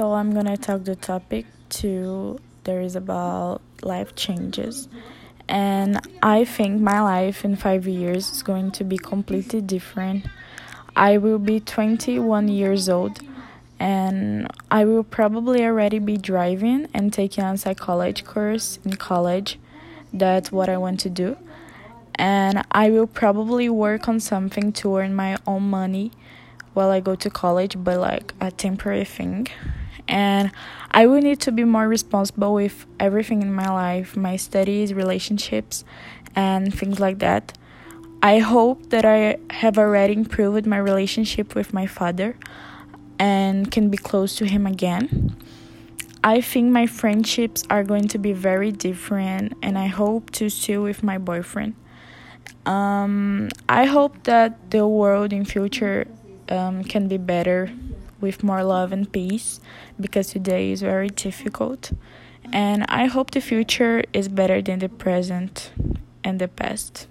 So I'm gonna talk the topic to there is about life changes. And I think my life in five years is going to be completely different. I will be 21 years old and I will probably already be driving and taking a psychology course in college. That's what I want to do. And I will probably work on something to earn my own money while I go to college, but like a temporary thing. And I will need to be more responsible with everything in my life my studies, relationships, and things like that. I hope that I have already improved my relationship with my father and can be close to him again. I think my friendships are going to be very different, and I hope to still with my boyfriend. Um, I hope that the world in future um, can be better with more love and peace because today is very difficult. And I hope the future is better than the present and the past.